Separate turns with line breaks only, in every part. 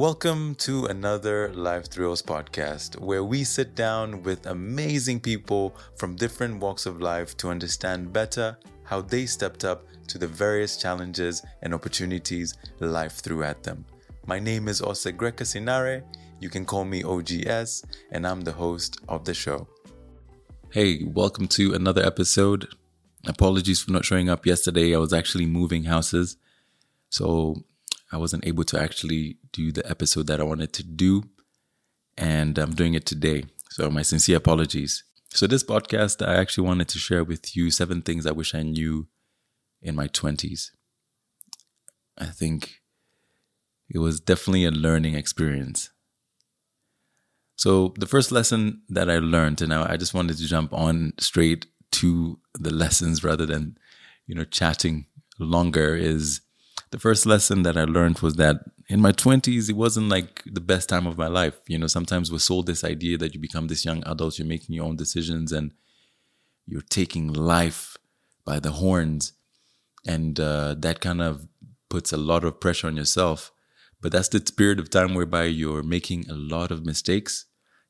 Welcome to another Life Thrills podcast where we sit down with amazing people from different walks of life to understand better how they stepped up to the various challenges and opportunities life threw at them. My name is Ose Greca Sinare. You can call me OGS, and I'm the host of the show. Hey, welcome to another episode. Apologies for not showing up yesterday. I was actually moving houses. So I wasn't able to actually do the episode that I wanted to do. And I'm doing it today. So my sincere apologies. So this podcast, I actually wanted to share with you seven things I wish I knew in my 20s. I think it was definitely a learning experience. So the first lesson that I learned, and I just wanted to jump on straight to the lessons rather than, you know, chatting longer is the first lesson that I learned was that in my 20s, it wasn't like the best time of my life. You know, sometimes we're sold this idea that you become this young adult, you're making your own decisions and you're taking life by the horns. And uh, that kind of puts a lot of pressure on yourself. But that's the period of time whereby you're making a lot of mistakes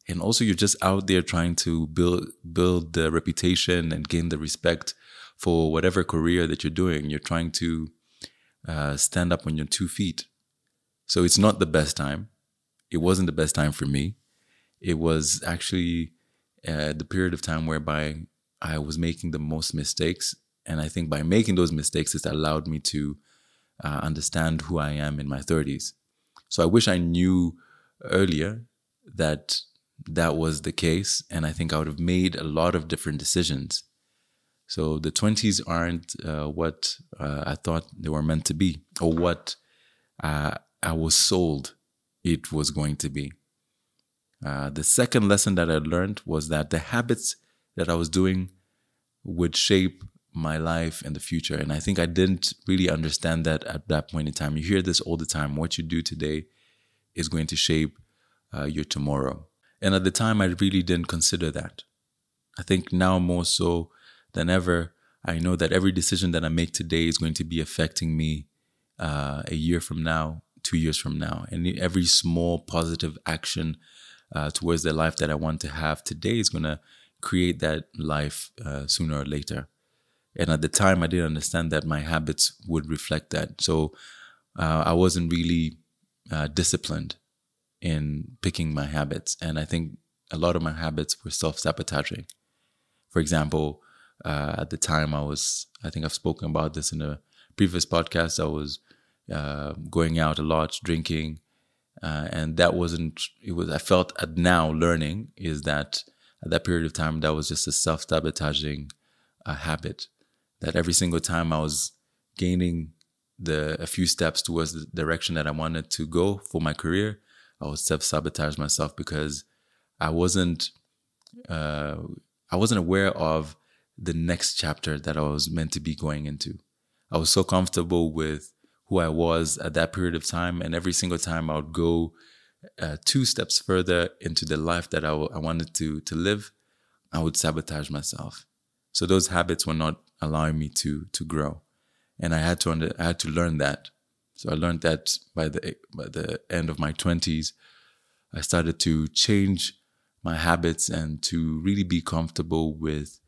and also you're just out there trying to build build the reputation and gain the respect for whatever career that you're doing you're trying to uh, stand up on your two feet. So it's not the best time. It wasn't the best time for me. It was actually uh, the period of time whereby i was making the most mistakes. And i think by making those mistakes it allowed me to uh, understand who i am in my 30s so i wish i knew earlier that that was the case. And I think I would have made a lot of different decisions. So the 20s aren't uh, what uh, I thought they were meant to be or what uh, I was sold it was going to be. Uh, the second lesson that I learned was that the habits that I was doing would shape my life in the future. And I think I didn't really understand that at that point in time. You hear this all the time what you do today is going to shape uh, your tomorrow. And at the time, I really didn't consider that. I think now more so than ever, I know that every decision that I make today is going to be affecting me uh, a year from now, two years from now. And every small positive action uh, towards the life that I want to have today is going to create that life uh, sooner or later. And at the time, I didn't understand that my habits would reflect that. So uh, I wasn't really uh, disciplined in picking my habits. And I think a lot of my habits were self sabotaging. For example, uh, at the time I was, I think I've spoken about this in a previous podcast, I was uh, going out a lot, drinking. Uh, and that wasn't, it was, I felt at now learning is that at that period of time, that was just a self sabotaging uh, habit. That every single time I was gaining the a few steps towards the direction that I wanted to go for my career, I would self sabotage myself because I wasn't uh, I wasn't aware of the next chapter that I was meant to be going into. I was so comfortable with who I was at that period of time, and every single time I would go uh, two steps further into the life that I, w- I wanted to to live, I would sabotage myself. So those habits were not allowing me to to grow, and I had to under, I had to learn that so I learned that by the by the end of my 20s, I started to change my habits and to really be comfortable with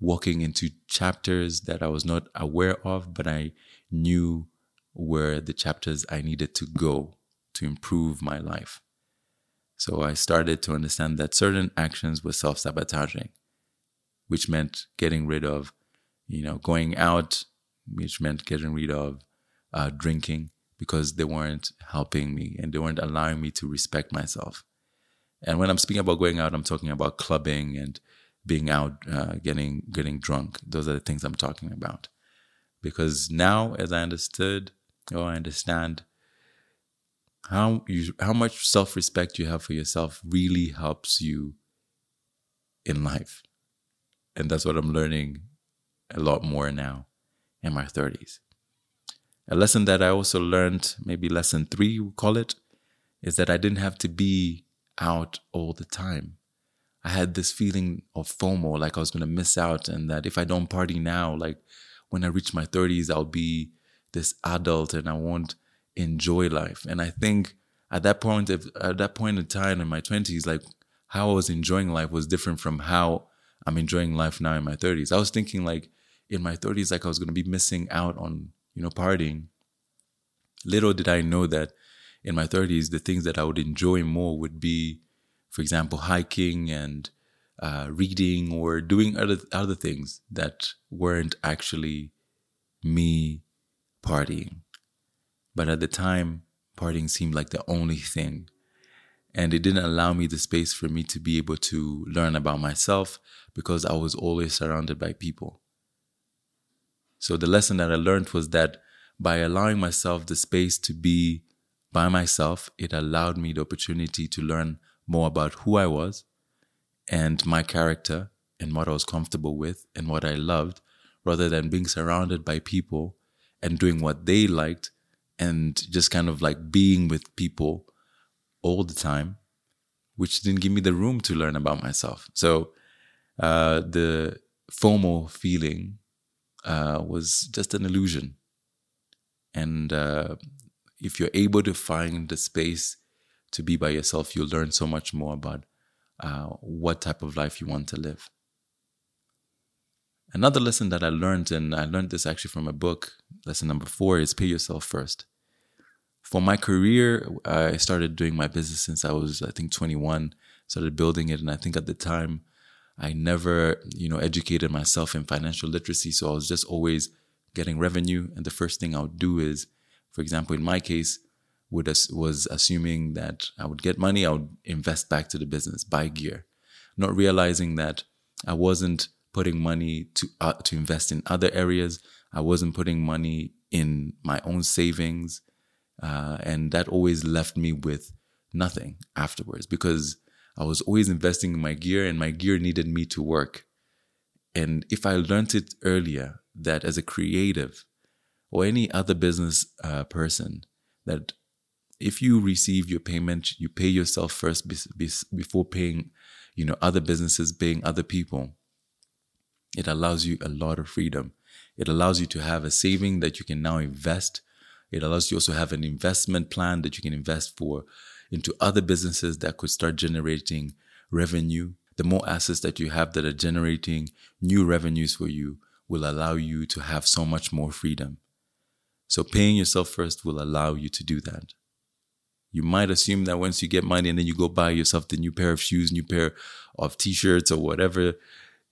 walking into chapters that I was not aware of, but I knew were the chapters I needed to go to improve my life. So I started to understand that certain actions were self sabotaging, which meant getting rid of, you know, going out, which meant getting rid of uh, drinking because they weren't helping me and they weren't allowing me to respect myself. And when I'm speaking about going out, I'm talking about clubbing and being out, uh, getting getting drunk. Those are the things I'm talking about. Because now, as I understood or I understand, how you how much self respect you have for yourself really helps you in life, and that's what I'm learning a lot more now in my 30s. A lesson that I also learned, maybe lesson three, we call it, is that I didn't have to be out all the time. I had this feeling of FOMO, like I was going to miss out, and that if I don't party now, like when I reach my 30s, I'll be this adult and I won't enjoy life. And I think at that point, at that point in time in my twenties, like how I was enjoying life was different from how I'm enjoying life now in my thirties. I was thinking like in my thirties, like I was gonna be missing out on you know partying. Little did I know that in my thirties, the things that I would enjoy more would be, for example, hiking and uh, reading or doing other other things that weren't actually me partying. But at the time, partying seemed like the only thing. And it didn't allow me the space for me to be able to learn about myself because I was always surrounded by people. So the lesson that I learned was that by allowing myself the space to be by myself, it allowed me the opportunity to learn more about who I was and my character and what I was comfortable with and what I loved rather than being surrounded by people and doing what they liked and just kind of like being with people all the time, which didn't give me the room to learn about myself. So uh, the FOMO feeling uh, was just an illusion. And uh, if you're able to find the space to be by yourself, you'll learn so much more about uh, what type of life you want to live. Another lesson that I learned, and I learned this actually from a book, lesson number four, is pay yourself first. For my career, I started doing my business since I was, I think, 21, started building it. And I think at the time, I never, you know, educated myself in financial literacy. So I was just always getting revenue. And the first thing I would do is, for example, in my case, would was assuming that I would get money, I would invest back to the business, buy gear, not realizing that I wasn't putting money to uh, to invest in other areas. I wasn't putting money in my own savings, uh, and that always left me with nothing afterwards because I was always investing in my gear, and my gear needed me to work. And if I learned it earlier, that as a creative or any other business uh, person, that if you receive your payment, you pay yourself first before paying, you know, other businesses, paying other people it allows you a lot of freedom. It allows you to have a saving that you can now invest. It allows you also have an investment plan that you can invest for into other businesses that could start generating revenue. The more assets that you have that are generating new revenues for you will allow you to have so much more freedom. So paying yourself first will allow you to do that. You might assume that once you get money and then you go buy yourself the new pair of shoes, new pair of t-shirts or whatever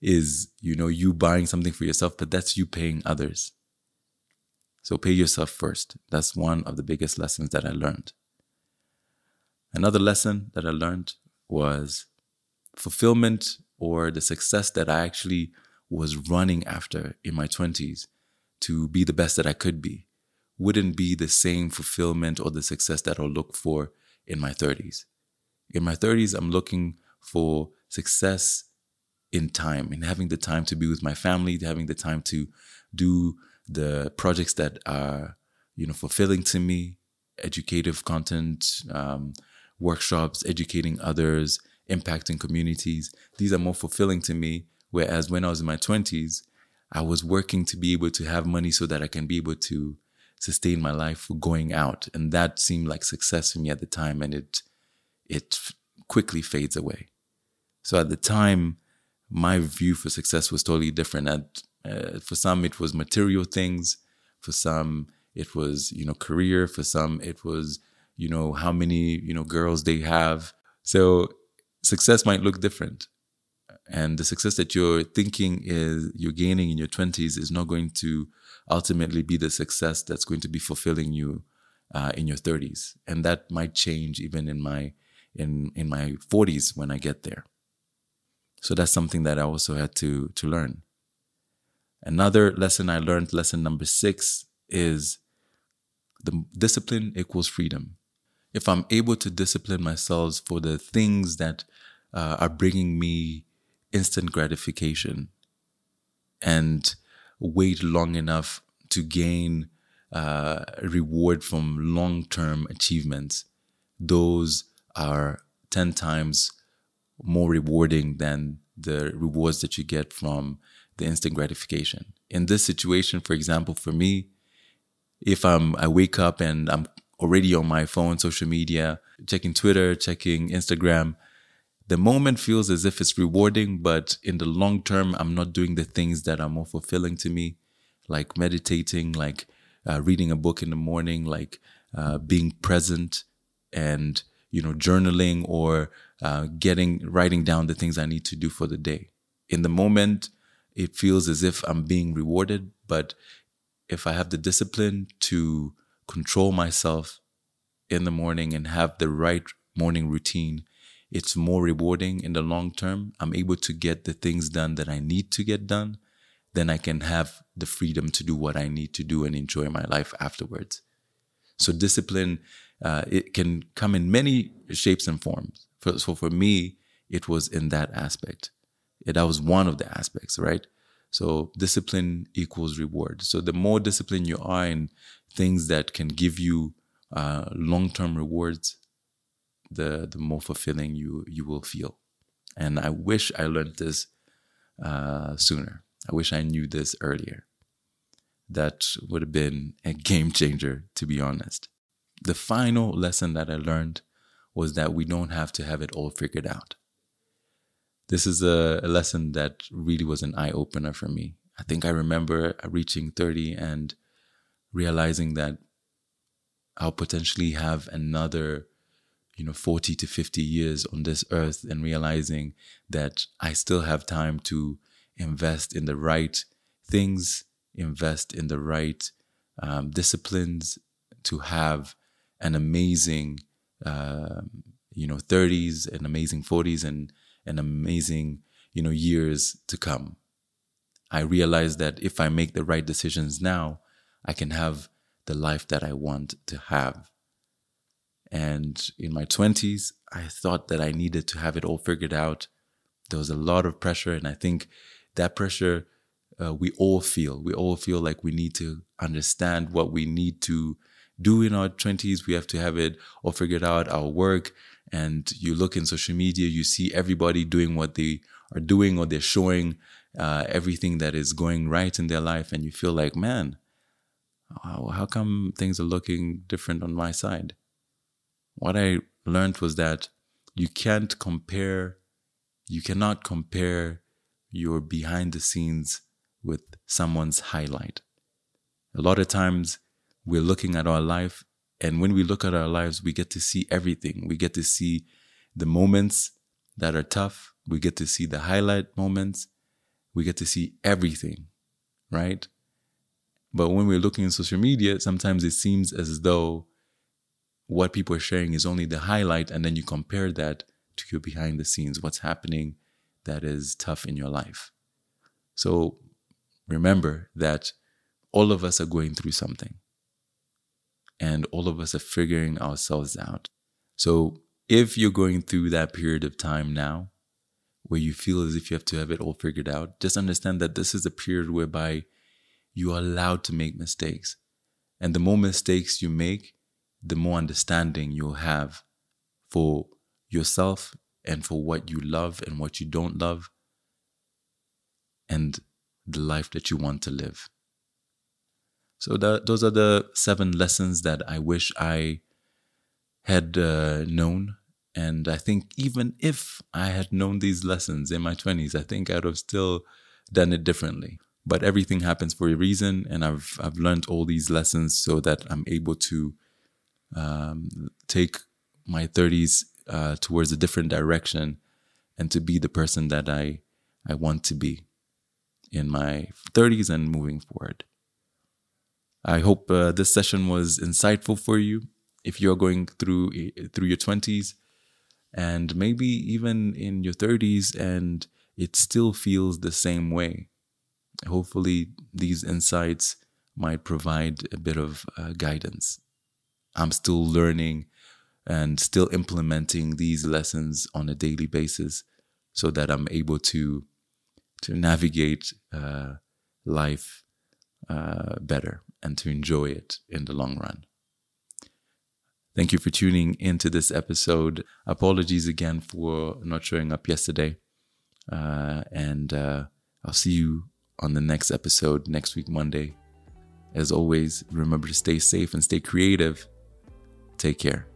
is, you know, you buying something for yourself, but that's you paying others. So pay yourself first. That's one of the biggest lessons that I learned. Another lesson that I learned was fulfillment or the success that I actually was running after in my 20s to be the best that I could be wouldn't be the same fulfillment or the success that I'll look for in my 30s. In my 30s, I'm looking for success in time and having the time to be with my family, having the time to do the projects that are, you know, fulfilling to me, educative content, um, workshops, educating others, impacting communities. These are more fulfilling to me. Whereas when I was in my 20s, I was working to be able to have money so that I can be able to sustain my life for going out. And that seemed like success for me at the time. And it, it quickly fades away. So at the time, my view for success was totally different. And uh, for some, it was material things. For some, it was you know career. For some, it was you know how many you know girls they have. So success might look different, and the success that you're thinking is you're gaining in your twenties is not going to ultimately be the success that's going to be fulfilling you uh, in your 30s, and that might change even in my in in my 40s when I get there. So that's something that I also had to to learn. Another lesson I learned, lesson number six, is the discipline equals freedom. If I'm able to discipline myself for the things that uh, are bringing me instant gratification and wait long enough to gain uh, reward from long term achievements, those are 10 times more rewarding than the rewards that you get from the instant gratification. In this situation, for example, for me, if I'm I wake up and I'm already on my phone, social media, checking Twitter, checking Instagram, the moment feels as if it's rewarding, but in the long term, I'm not doing the things that are more fulfilling to me, like meditating, like uh, reading a book in the morning, like uh, being present and, you know, journaling or uh, getting, writing down the things I need to do for the day. In the moment, it feels as if I'm being rewarded, but if I have the discipline to control myself in the morning and have the right morning routine, it's more rewarding in the long term. I'm able to get the things done that I need to get done. Then I can have the freedom to do what I need to do and enjoy my life afterwards. So discipline, uh, it can come in many shapes and forms. For, so for me, it was in that aspect. That was one of the aspects, right? So discipline equals reward. So the more disciplined you are in things that can give you uh, long-term rewards, the the more fulfilling you you will feel. And I wish I learned this uh, sooner. I wish I knew this earlier. That would have been a game changer, to be honest. The final lesson that I learned was that we don't have to have it all figured out. This is a, a lesson that really was an eye opener for me. I think I remember reaching 30 and realizing that I'll potentially have another you know 40 to 50 years on this earth and realizing that I still have time to invest in the right things, invest in the right um, disciplines to have an amazing uh, you know 30s and amazing 40s and and amazing you know years to come. I realize that if I make the right decisions now, I can have the life that I want to have. And in my 20s, I thought that I needed to have it all figured out. There was a lot of pressure. And I think that pressure uh, we all feel. We all feel like we need to understand what we need to do in our 20s. We have to have it all figured out, our work. And you look in social media, you see everybody doing what they are doing or they're showing uh, everything that is going right in their life. And you feel like, man, how come things are looking different on my side? What I learned was that you can't compare, you cannot compare your behind the scenes with someone's highlight. A lot of times we're looking at our life, and when we look at our lives, we get to see everything. We get to see the moments that are tough, we get to see the highlight moments, we get to see everything, right? But when we're looking in social media, sometimes it seems as though what people are sharing is only the highlight, and then you compare that to your behind the scenes, what's happening that is tough in your life. So remember that all of us are going through something, and all of us are figuring ourselves out. So if you're going through that period of time now, where you feel as if you have to have it all figured out, just understand that this is a period whereby you are allowed to make mistakes. And the more mistakes you make, the more understanding you'll have for yourself and for what you love and what you don't love and the life that you want to live. So that, those are the seven lessons that I wish I had uh, known. And I think even if I had known these lessons in my 20s, I think I'd have still done it differently. But everything happens for a reason, and I've I've learned all these lessons so that I'm able to um, take my 30s uh, towards a different direction and to be the person that I, I want to be in my 30s and moving forward. I hope uh, this session was insightful for you if you're going through through your 20s and maybe even in your 30s and it still feels the same way. Hopefully these insights might provide a bit of uh, guidance I'm still learning and still implementing these lessons on a daily basis so that I'm able to to navigate uh, life uh, better and to enjoy it in the long run. Thank you for tuning into this episode. Apologies again for not showing up yesterday. Uh, and uh, I'll see you on the next episode next week, Monday. As always, remember to stay safe and stay creative Take care.